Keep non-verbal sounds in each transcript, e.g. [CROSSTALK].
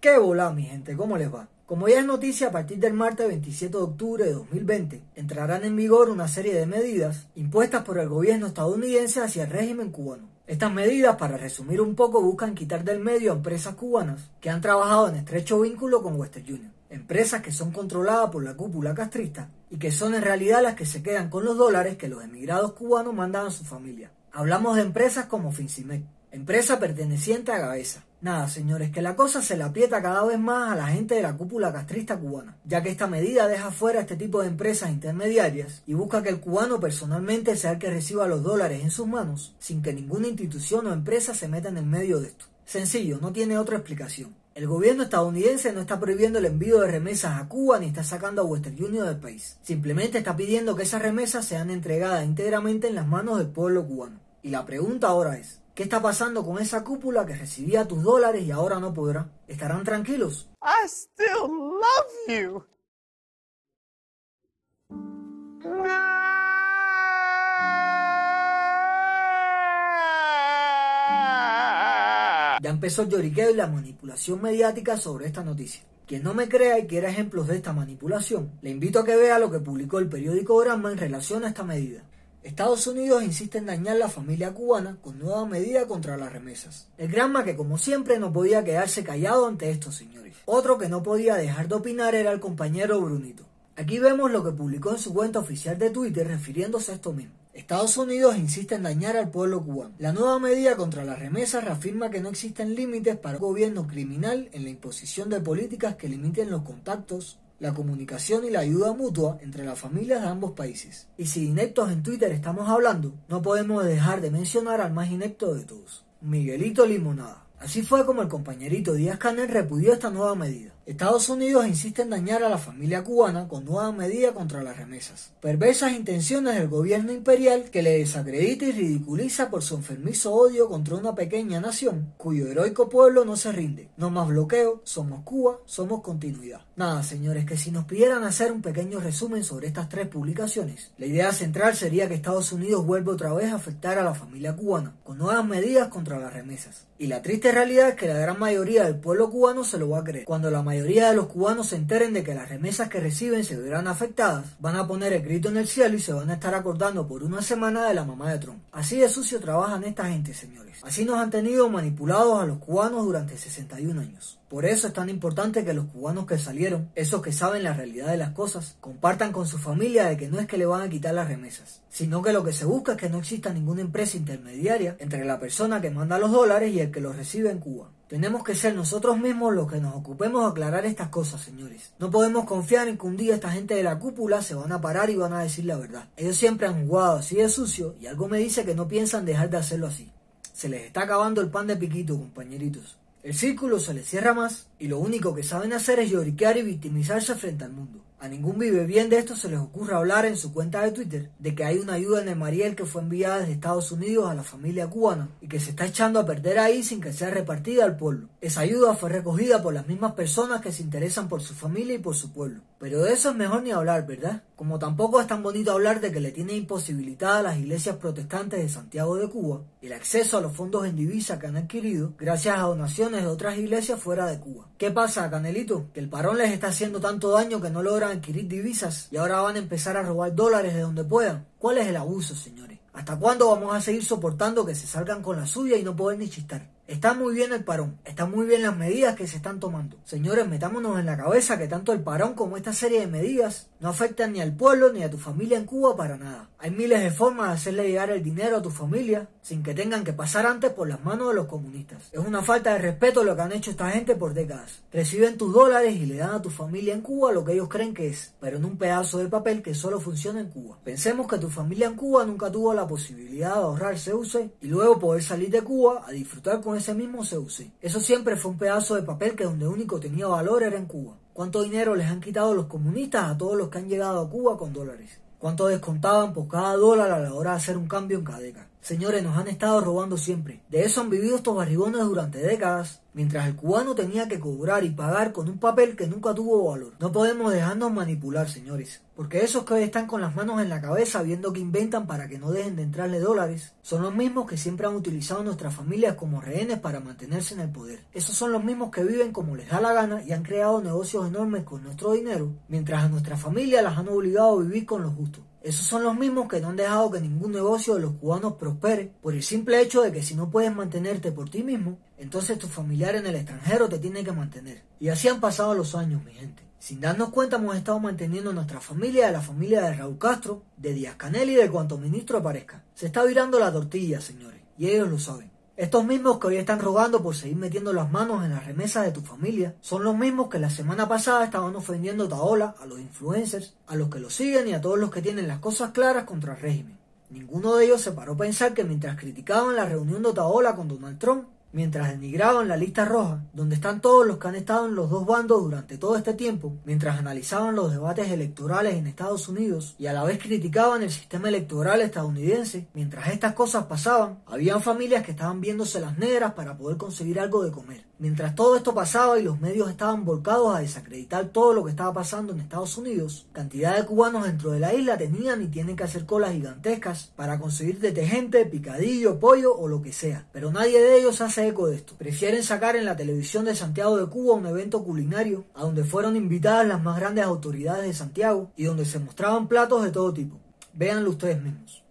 Qué volá, mi gente, ¿cómo les va? Como ya es noticia, a partir del martes 27 de octubre de 2020 entrarán en vigor una serie de medidas impuestas por el gobierno estadounidense hacia el régimen cubano. Estas medidas, para resumir un poco, buscan quitar del medio a empresas cubanas que han trabajado en estrecho vínculo con Western Union. Empresas que son controladas por la cúpula castrista y que son en realidad las que se quedan con los dólares que los emigrados cubanos mandan a su familia. Hablamos de empresas como Fincimec, empresa perteneciente a Gavesa. Nada, señores, que la cosa se la aprieta cada vez más a la gente de la cúpula castrista cubana, ya que esta medida deja fuera este tipo de empresas intermediarias y busca que el cubano personalmente sea el que reciba los dólares en sus manos, sin que ninguna institución o empresa se meta en el medio de esto. Sencillo, no tiene otra explicación. El gobierno estadounidense no está prohibiendo el envío de remesas a Cuba ni está sacando a Western Union del país. Simplemente está pidiendo que esas remesas sean entregadas íntegramente en las manos del pueblo cubano. Y la pregunta ahora es, ¿qué está pasando con esa cúpula que recibía tus dólares y ahora no podrá? ¿Estarán tranquilos? I still love you. Ya empezó el lloriqueo y la manipulación mediática sobre esta noticia. Quien no me crea y quiera ejemplos de esta manipulación, le invito a que vea lo que publicó el periódico Granma en relación a esta medida. Estados Unidos insiste en dañar la familia cubana con nueva medida contra las remesas. El Granma que como siempre no podía quedarse callado ante estos señores. Otro que no podía dejar de opinar era el compañero Brunito. Aquí vemos lo que publicó en su cuenta oficial de Twitter refiriéndose a esto mismo. Estados Unidos insiste en dañar al pueblo cubano. La nueva medida contra las remesas reafirma que no existen límites para un gobierno criminal en la imposición de políticas que limiten los contactos, la comunicación y la ayuda mutua entre las familias de ambos países. Y si ineptos en Twitter estamos hablando, no podemos dejar de mencionar al más inepto de todos, Miguelito Limonada. Así fue como el compañerito Díaz Canel repudió esta nueva medida. Estados Unidos insiste en dañar a la familia cubana con nueva medida contra las remesas. Perversas intenciones del gobierno imperial que le desacredita y ridiculiza por su enfermizo odio contra una pequeña nación cuyo heroico pueblo no se rinde. No más bloqueo, somos Cuba, somos continuidad. Nada, señores, que si nos pidieran hacer un pequeño resumen sobre estas tres publicaciones, la idea central sería que Estados Unidos vuelva otra vez a afectar a la familia cubana con nuevas medidas contra las remesas. Y la triste realidad es que la gran mayoría del pueblo cubano se lo va a creer. Cuando la mayoría de los cubanos se enteren de que las remesas que reciben se verán afectadas, van a poner el grito en el cielo y se van a estar acordando por una semana de la mamá de Trump. Así de sucio trabajan esta gente, señores. Así nos han tenido manipulados a los cubanos durante 61 años. Por eso es tan importante que los cubanos que salieron, esos que saben la realidad de las cosas, compartan con su familia de que no es que le van a quitar las remesas, sino que lo que se busca es que no exista ninguna empresa intermediaria entre la persona que manda los dólares y el que los recibe en Cuba. Tenemos que ser nosotros mismos los que nos ocupemos de aclarar estas cosas, señores. No podemos confiar en que un día esta gente de la cúpula se van a parar y van a decir la verdad. Ellos siempre han jugado así de sucio y algo me dice que no piensan dejar de hacerlo así. Se les está acabando el pan de piquito, compañeritos. El círculo se les cierra más y lo único que saben hacer es lloriquear y victimizarse frente al mundo. A ningún vive bien de esto se les ocurre hablar en su cuenta de Twitter de que hay una ayuda en el Mariel que fue enviada desde Estados Unidos a la familia cubana y que se está echando a perder ahí sin que sea repartida al pueblo. Esa ayuda fue recogida por las mismas personas que se interesan por su familia y por su pueblo. Pero de eso es mejor ni hablar, ¿verdad? Como tampoco es tan bonito hablar de que le tiene imposibilitada a las iglesias protestantes de Santiago de Cuba el acceso a los fondos en divisa que han adquirido gracias a donaciones de otras iglesias fuera de Cuba. ¿Qué pasa, Canelito? Que el parón les está haciendo tanto daño que no logran adquirir divisas y ahora van a empezar a robar dólares de donde puedan. ¿Cuál es el abuso, señores? ¿Hasta cuándo vamos a seguir soportando que se salgan con la suya y no poder ni chistar? Está muy bien el parón, están muy bien las medidas que se están tomando. Señores, metámonos en la cabeza que tanto el parón como esta serie de medidas no afectan ni al pueblo ni a tu familia en Cuba para nada. Hay miles de formas de hacerle llegar el dinero a tu familia sin que tengan que pasar antes por las manos de los comunistas. Es una falta de respeto lo que han hecho esta gente por décadas. Reciben tus dólares y le dan a tu familia en Cuba lo que ellos creen que es, pero en un pedazo de papel que solo funciona en Cuba. Pensemos que tu familia en Cuba nunca tuvo la posibilidad de ahorrar CUC y luego poder salir de Cuba a disfrutar con ese mismo CUC. Eso siempre fue un pedazo de papel que donde único tenía valor era en Cuba. ¿Cuánto dinero les han quitado los comunistas a todos los que han llegado a Cuba con dólares? ¿Cuánto descontaban por cada dólar a la hora de hacer un cambio en Cadeca? Señores, nos han estado robando siempre. De eso han vivido estos barrigones durante décadas, mientras el cubano tenía que cobrar y pagar con un papel que nunca tuvo valor. No podemos dejarnos manipular, señores, porque esos que hoy están con las manos en la cabeza viendo que inventan para que no dejen de entrarle dólares, son los mismos que siempre han utilizado nuestras familias como rehenes para mantenerse en el poder. Esos son los mismos que viven como les da la gana y han creado negocios enormes con nuestro dinero, mientras a nuestras familias las han obligado a vivir con lo justo. Esos son los mismos que no han dejado que ningún negocio de los cubanos prospere por el simple hecho de que si no puedes mantenerte por ti mismo, entonces tu familiar en el extranjero te tiene que mantener. Y así han pasado los años, mi gente. Sin darnos cuenta hemos estado manteniendo nuestra familia de la familia de Raúl Castro, de Díaz Canel y de cuanto ministro aparezca. Se está virando la tortilla, señores, y ellos lo saben. Estos mismos que hoy están rogando por seguir metiendo las manos en las remesas de tu familia son los mismos que la semana pasada estaban ofendiendo a Taola, a los influencers, a los que lo siguen y a todos los que tienen las cosas claras contra el régimen. Ninguno de ellos se paró a pensar que mientras criticaban la reunión de Otaola con Donald Trump, mientras denigraban la lista roja, donde están todos los que han estado en los dos bandos durante todo este tiempo, mientras analizaban los debates electorales en Estados Unidos y a la vez criticaban el sistema electoral estadounidense, mientras estas cosas pasaban, habían familias que estaban viéndose las negras para poder conseguir algo de comer. Mientras todo esto pasaba y los medios estaban volcados a desacreditar todo lo que estaba pasando en Estados Unidos, cantidad de cubanos dentro de la isla tenían y tienen que hacer colas gigantescas para conseguir detergente, picadillo, pollo o lo que sea. Pero nadie de ellos hace eco de esto. Prefieren sacar en la televisión de Santiago de Cuba un evento culinario a donde fueron invitadas las más grandes autoridades de Santiago y donde se mostraban platos de todo tipo. Véanlo ustedes mismos.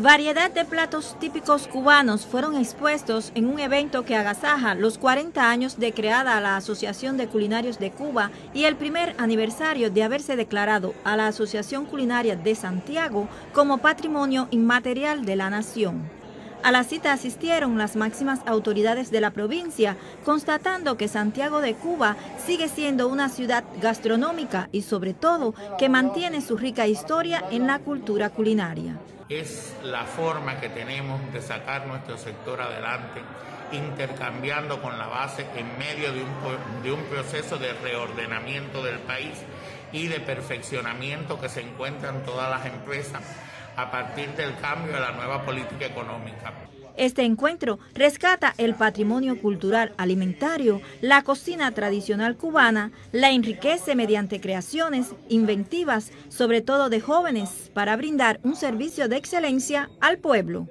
Variedad de platos típicos cubanos fueron expuestos en un evento que agasaja los 40 años de creada la Asociación de Culinarios de Cuba y el primer aniversario de haberse declarado a la Asociación Culinaria de Santiago como Patrimonio Inmaterial de la Nación. A la cita asistieron las máximas autoridades de la provincia, constatando que Santiago de Cuba sigue siendo una ciudad gastronómica y sobre todo que mantiene su rica historia en la cultura culinaria. Es la forma que tenemos de sacar nuestro sector adelante, intercambiando con la base en medio de un, proceso de reordenamiento del país y de perfeccionamiento que se encuentran todas las empresas a partir del cambio de la nueva política económica. Este encuentro rescata el patrimonio cultural alimentario, la cocina tradicional cubana, la enriquece mediante creaciones inventivas, sobre todo de jóvenes, para brindar un servicio de excelencia al pueblo.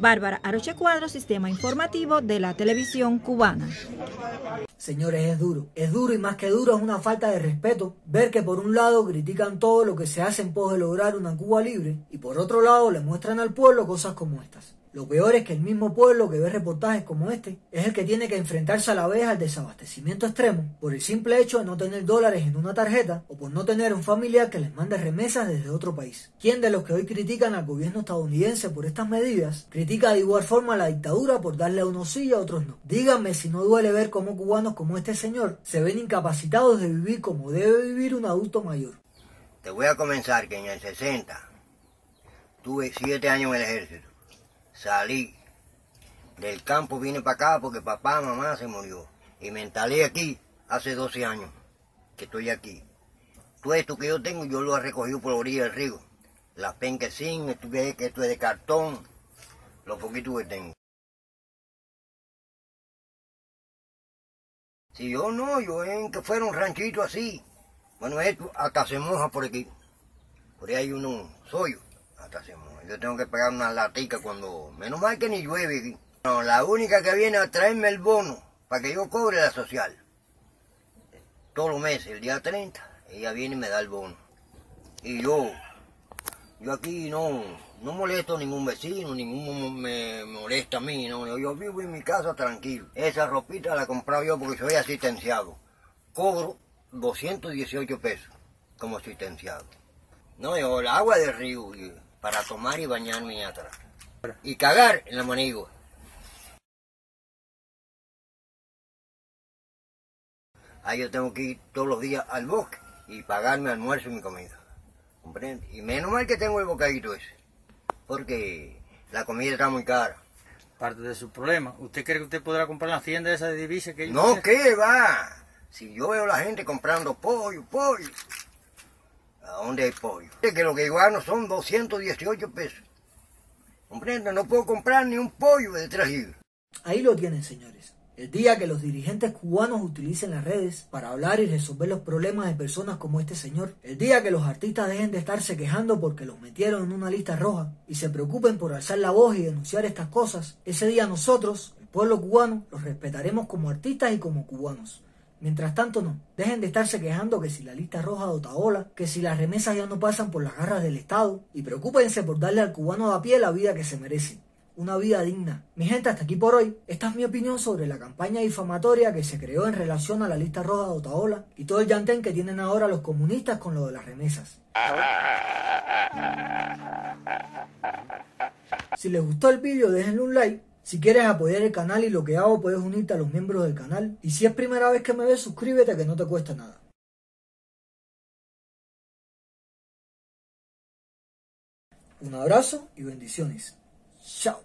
Bárbara Aroche Cuadro, Sistema Informativo de la Televisión Cubana. Señores, es duro. Es duro y más que duro es una falta de respeto ver que por un lado critican todo lo que se hace en pos de lograr una Cuba libre y por otro lado le muestran al pueblo cosas como estas. Lo peor es que el mismo pueblo que ve reportajes como este es el que tiene que enfrentarse a la vez al desabastecimiento extremo por el simple hecho de no tener dólares en una tarjeta o por no tener un familiar que les mande remesas desde otro país. ¿Quién de los que hoy critican al gobierno estadounidense por estas medidas critica de igual forma a la dictadura por darle a unos sí y a otros no? Díganme si no duele ver cómo cubanos como este señor se ven incapacitados de vivir como debe vivir un adulto mayor. Te voy a comenzar que en el 60 tuve siete años en el ejército salí del campo, vine para acá porque papá, mamá se murió. Y me instalé aquí hace 12 años que estoy aquí. Todo esto que yo tengo, yo lo he recogido por la orilla del río. Las sin, esto, esto es de cartón, lo poquito que tengo. Si yo no, yo en que fuera un ranchito así. Bueno, esto hasta se moja por aquí. Por ahí hay uno soy hasta se moja. Yo tengo que pegar una latica cuando... Menos mal que ni llueve. No, la única que viene a traerme el bono para que yo cobre la social. Todos los meses, el día 30, ella viene y me da el bono. Y yo, yo aquí no, no molesto a ningún vecino, ninguno me molesta a mí, no, yo vivo en mi casa tranquilo. Esa ropita la he comprado yo porque soy asistenciado. Cobro 218 pesos como asistenciado. No, yo el agua de río, para tomar y bañarme atrás. Y cagar en la manigua. Ahí yo tengo que ir todos los días al bosque y pagarme almuerzo y mi comida. ¿Comprende? Y menos mal que tengo el bocadito ese. Porque la comida está muy cara. Parte de su problema. ¿Usted cree que usted podrá comprar la hacienda esa de divisas que No, ¿qué va? Si yo veo a la gente comprando pollo, pollo, ¿A dónde hay pollo? Es que lo que son 218 pesos. Comprende, no puedo comprar ni un pollo de trajillo. Ahí lo tienen, señores. El día que los dirigentes cubanos utilicen las redes para hablar y resolver los problemas de personas como este señor, el día que los artistas dejen de estarse quejando porque los metieron en una lista roja y se preocupen por alzar la voz y denunciar estas cosas, ese día nosotros, el pueblo cubano, los respetaremos como artistas y como cubanos. Mientras tanto no, dejen de estarse quejando que si la lista roja de Otaola, que si las remesas ya no pasan por las garras del Estado, y preocúpense por darle al cubano de a pie la vida que se merece una vida digna. Mi gente, hasta aquí por hoy. Esta es mi opinión sobre la campaña difamatoria que se creó en relación a la lista roja de Otaola y todo el llantén que tienen ahora los comunistas con lo de las remesas. [LAUGHS] Si les gustó el vídeo, déjenle un like. Si quieres apoyar el canal y lo que hago, puedes unirte a los miembros del canal. Y si es primera vez que me ves, suscríbete que no te cuesta nada. Un abrazo y bendiciones. Chao.